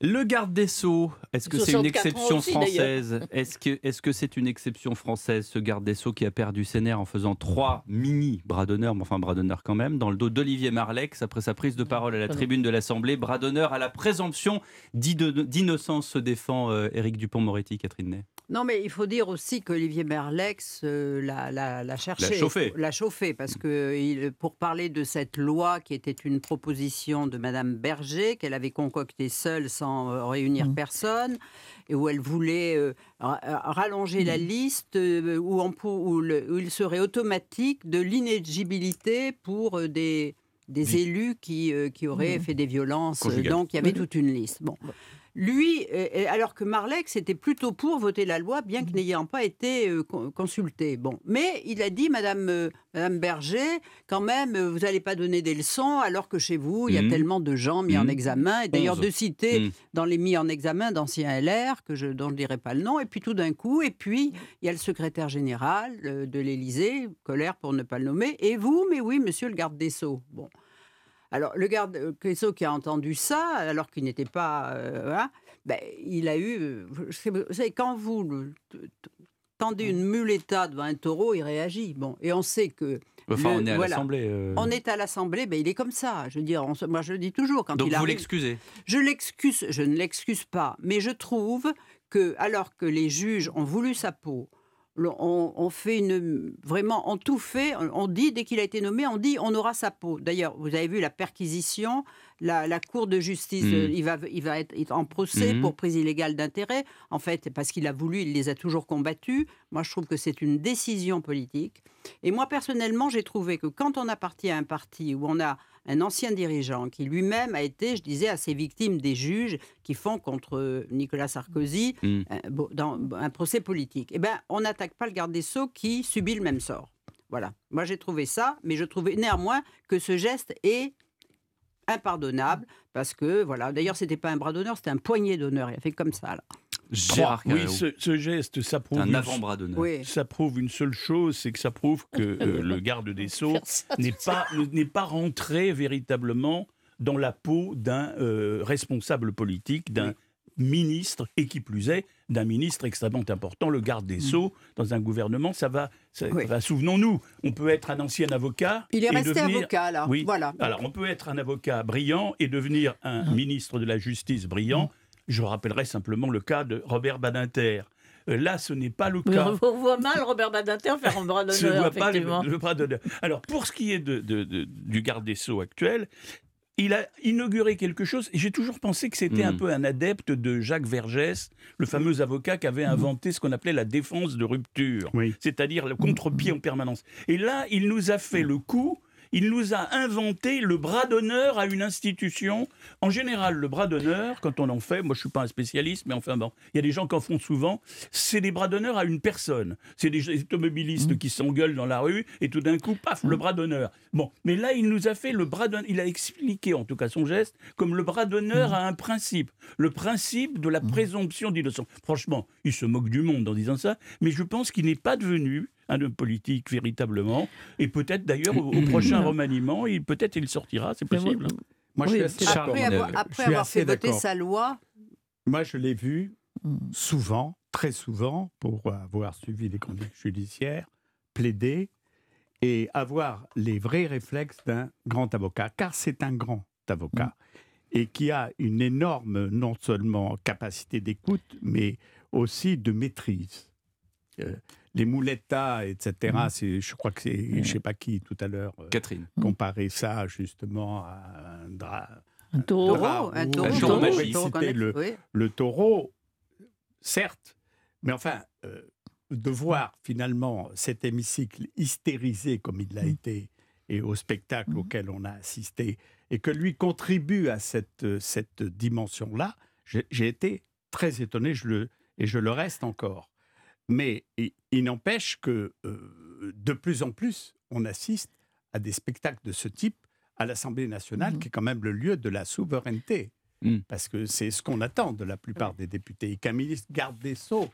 Le garde des Sceaux, est-ce que c'est une exception française? Est-ce que c'est -ce que c'est une exception française, ce garde des Sceaux qui a perdu ses nerfs en faisant trois mini bras d'honneur, mais enfin bras d'honneur quand même, dans le dos d'Olivier Marlex après sa prise de parole à la tribune de l'Assemblée Bras d'honneur à la présomption d'innocence se défend euh, Éric Dupont-Moretti, Catherine Ney. Non, mais il faut dire aussi qu'Olivier Merlex euh, l'a cherché. L'a chauffé. L'a chauffé, parce que il, pour parler de cette loi qui était une proposition de Madame Berger, qu'elle avait concoctée seule sans euh, réunir mmh. personne, et où elle voulait euh, rallonger la mmh. liste, où, on, où, il serait automatique de l'inéligibilité pour des, des élus qui, qui auraient mmh. fait des violences. Donc il y avait toute une liste. Bon. Lui, euh, alors que Marlex était plutôt pour voter la loi, bien qu'il n'ayant pas été euh, consulté. Bon, mais il a dit, Madame, euh, Madame Berger, quand même, vous n'allez pas donner des leçons, alors que chez vous, il y a mmh. tellement de gens mis en mmh. examen. Et d'ailleurs, de citer mmh. dans les mis en examen d'anciens LR, que je, dont je ne dirai pas le nom, et puis tout d'un coup, et puis il y a le secrétaire général de l'Élysée, colère pour ne pas le nommer, et vous, mais oui, Monsieur le garde des sceaux. Bon. Alors, le garde Queso qui a entendu ça, alors qu'il n'était pas. Euh, ben, il a eu. Vous savez, quand vous tendez une muleta devant un taureau, il réagit. Bon, et on sait que. Enfin, on est à l'Assemblée. Euh. On est à l'Assemblée, ben, il est comme ça. Je veux dire, moi je le dis toujours. Quand Donc il vous l'excusez? Je l'excuse, je ne l'excuse pas, mais je trouve que, alors que les juges ont voulu sa peau, on, fait une vraiment, on tout fait. On dit dès qu'il a été nommé, on dit on aura sa peau. D'ailleurs, vous avez vu la perquisition, la, Cour de justice, hmm. euh, il va, il va être en procès hmm. pour prise illégale d'intérêt. En fait, parce qu'il a voulu, il les a toujours combattus. Moi, je trouve que c'est une décision politique. Et moi, personnellement, j'ai trouvé que quand on appartient à un parti où on a un ancien dirigeant qui lui-même a été, je disais, assez victime des juges qui font contre Nicolas Sarkozy mm. euh, dans un procès politique. Eh bien, on n'attaque pas le garde des Sceaux qui subit le même sort. Voilà. Moi, j'ai trouvé ça, mais je trouvais néanmoins que ce geste est impardonnable parce que, voilà, d'ailleurs, c'était pas un bras d'honneur, c'était un poignet d'honneur. Il a fait comme ça, là. Gérard oui, ce, geste, ça prouve, un avant-bras d'honneur. Ça prouve une seule chose, c'est que ça prouve que euh, le garde des Sceaux n'est pas, n'est pas rentré véritablement dans la peau d'un euh, responsable politique, d'un ministre, et qui plus est, d'un ministre extrêmement important, le garde des mm. Sceaux, dans un gouvernement, ça va. Souvenons-nous, on peut être un ancien avocat. Il est resté avocat, là. Oui. Voilà. Alors, on peut être un avocat brillant et devenir un mm. ministre de la Justice brillant. Je rappellerai simplement le cas de Robert Badinter. Euh, là, ce n'est pas le cas. On voit mal Robert Badinter faire un bras d'honneur. effectivement. le, bras d'honneur. Alors, pour ce qui est de, du garde des Sceaux actuel, il a inauguré quelque chose, et j'ai toujours pensé que c'était un hmm. peu un adepte de Jacques Vergès, le fameux avocat qui avait inventé ce qu'on appelait la défense de rupture, c'est-à-dire le contre-pied en permanence. Et là, il nous a fait le coup il nous a inventé le bras d'honneur à une institution. En général, le bras d'honneur, quand on en fait, moi je suis pas un spécialiste, mais enfin bon, il y a des gens qui en font souvent, c'est des bras d'honneur à une personne. C'est des automobilistes mmh. qui s'engueulent dans la rue et tout d'un coup, paf, le mmh. bras d'honneur. Bon, mais là, il nous a fait le bras d'honneur, il a expliqué en tout cas son geste comme le bras d'honneur mmh. à un principe, le principe de la présomption d'innocence. Franchement, il se moque du monde en disant ça, mais je pense qu'il n'est pas devenu un homme politique véritablement. Et peut-être d'ailleurs au, prochain remaniement, il peut-être il sortira, c'est possible. Moi, je suis après avoir, après avoir fait voter sa loi. Moi, je l'ai vu hmm. souvent, très souvent, pour avoir suivi les conduites judiciaires, plaider et avoir les vrais réflexes d'un grand avocat, car c'est un grand avocat. Hmm. Et qui a une énorme, non seulement capacité d'écoute, mais aussi de maîtrise. Euh, les moulettas, etc. Mm. C'est, je crois que c'est, je je sais pas qui tout à l'heure, euh, Catherine, comparer ça justement à un drap. Un taureau, un taureau, C'était le, le, taureau, certes, mais enfin, euh, de voir finalement cet hémicycle hystérisé comme il l'a mm. été et au spectacle mm. auquel on a assisté, et que lui contribue à cette, cette dimension-là, j'ai été très étonné je le, et je le reste encore. Mais il, n'empêche que euh, de plus en plus, on assiste à des spectacles de ce type à l'Assemblée nationale, mmh qui est quand même le lieu de la souveraineté. Mmh. Parce que c'est ce qu'on attend de la plupart des députés. Et qu'un ministre garde des sceaux,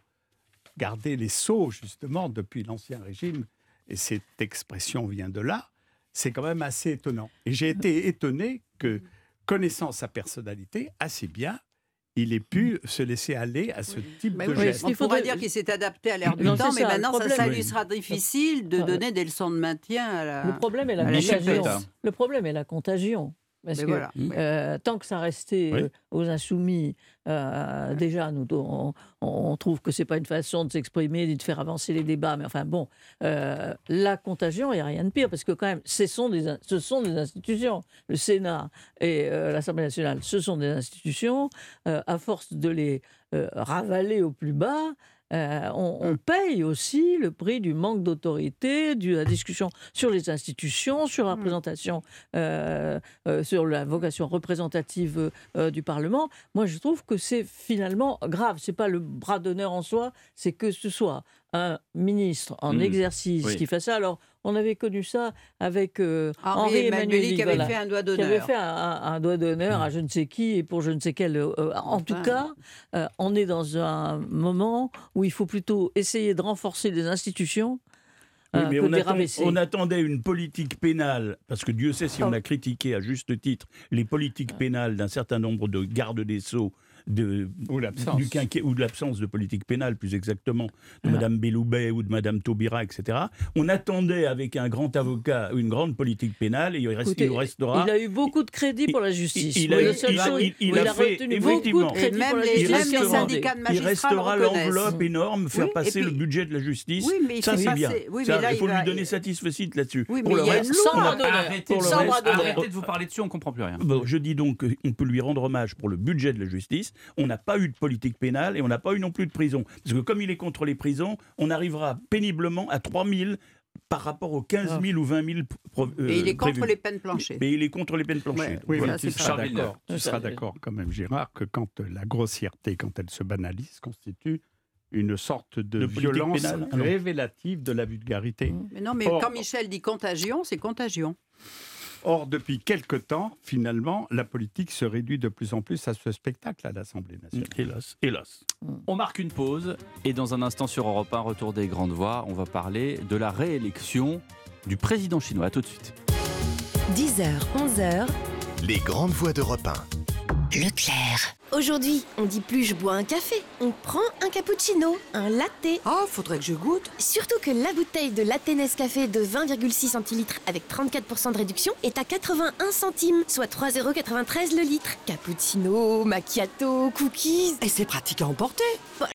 garder les sceaux, justement, depuis l'Ancien Régime, et cette expression vient de là, c'est quand même assez étonnant. Et j'ai été étonné que, connaissant sa personnalité assez bien, il ait pu se laisser aller à ce type de geste. Il faudrait dire qu'il s'est adapté à l'air du temps, mais maintenant, ça, lui sera difficile de donner des leçons de maintien à la. Le problème est la, contagion. Le problème est la contagion. Parce que euh, tant que ça restait euh, aux insoumis, euh, déjà, nous, on, trouve que c'est pas une façon de s'exprimer ni de faire avancer les débats. Mais enfin, bon, la contagion, il n'y a rien de pire, parce que quand même, ce sont des, ce sont des institutions. Le Sénat et l'Assemblée nationale, ce sont des institutions. à force de les ravaler au plus bas, euh, on, paye aussi le prix du manque d'autorité, de la discussion sur les institutions, sur la mmh. représentation, euh, euh, sur la vocation représentative du Parlement. Moi, je trouve que c'est finalement grave. C'est pas le bras d'honneur en soi, c'est que ce soit un ministre en mmh. exercice qui fait ça. Alors, on avait connu ça avec euh, Henri, Emmanuel qui avait fait un doigt d'honneur. Qui avait fait un, doigt d'honneur à mm. je ne sais qui et pour je ne sais quel. Euh, euh, en tout cas, on est dans un moment où il faut plutôt essayer de renforcer les institutions. Oui, mais on, on, attendait une politique pénale, parce que Dieu sait si on a critiqué à juste titre les politiques pénales d'un certain nombre de gardes des Sceaux de, ou du quinquet, ou de l'absence de politique pénale, plus exactement, de Mme Madame Belloubet ou de Madame Taubira, etc. On attendait avec un grand avocat une grande politique pénale et il, reste, il restera. Il a eu beaucoup de crédit pour la justice. Il, a, il, a, fait effectivement. Et même les, syndicats de magistrats. Il restera l'enveloppe énorme, faire passer le budget de la justice. ça c'est bien. il faut lui donner satisfait là-dessus. pour le reste, arrêtez de vous parler dessus, on comprend plus rien. Je dis donc qu'on peut lui rendre hommage pour le budget de la justice on n'a pas eu de politique pénale et on n'a pas eu non plus de prison. Parce que comme il est contre les prisons, on arrivera péniblement à 3 000 par rapport aux 15 000 ou 20 000 euh, Et il est contre les peines planchées. Mais il est contre les peines planchées. oui, mais tu seras d'accord, tu seras d'accord quand même, Gérard, que quand la grossièreté, quand elle se banalise, constitue une sorte de, violence révélative de la vulgarité. Mais non, mais quand Michel dit contagion, c'est contagion. Or, depuis quelque temps, finalement, la politique se réduit de plus en plus à ce spectacle à l'Assemblée nationale. Hélas, hélas. On marque une pause et dans un instant sur Europe 1, retour des grandes voix, on va parler de la réélection du président chinois. A tout de suite. 10h, 11h. Les grandes voix d'Europe 1. Leclerc. Aujourd'hui, on dit plus je bois un café, on prend un cappuccino, un latte. Oh, faudrait que je goûte. Surtout que la bouteille de latte Nescafé de 20,6 centilitres avec 34% de réduction est à 81 centimes, soit 3,93€ le litre. Cappuccino, macchiato, cookies. Et c'est pratique à emporter.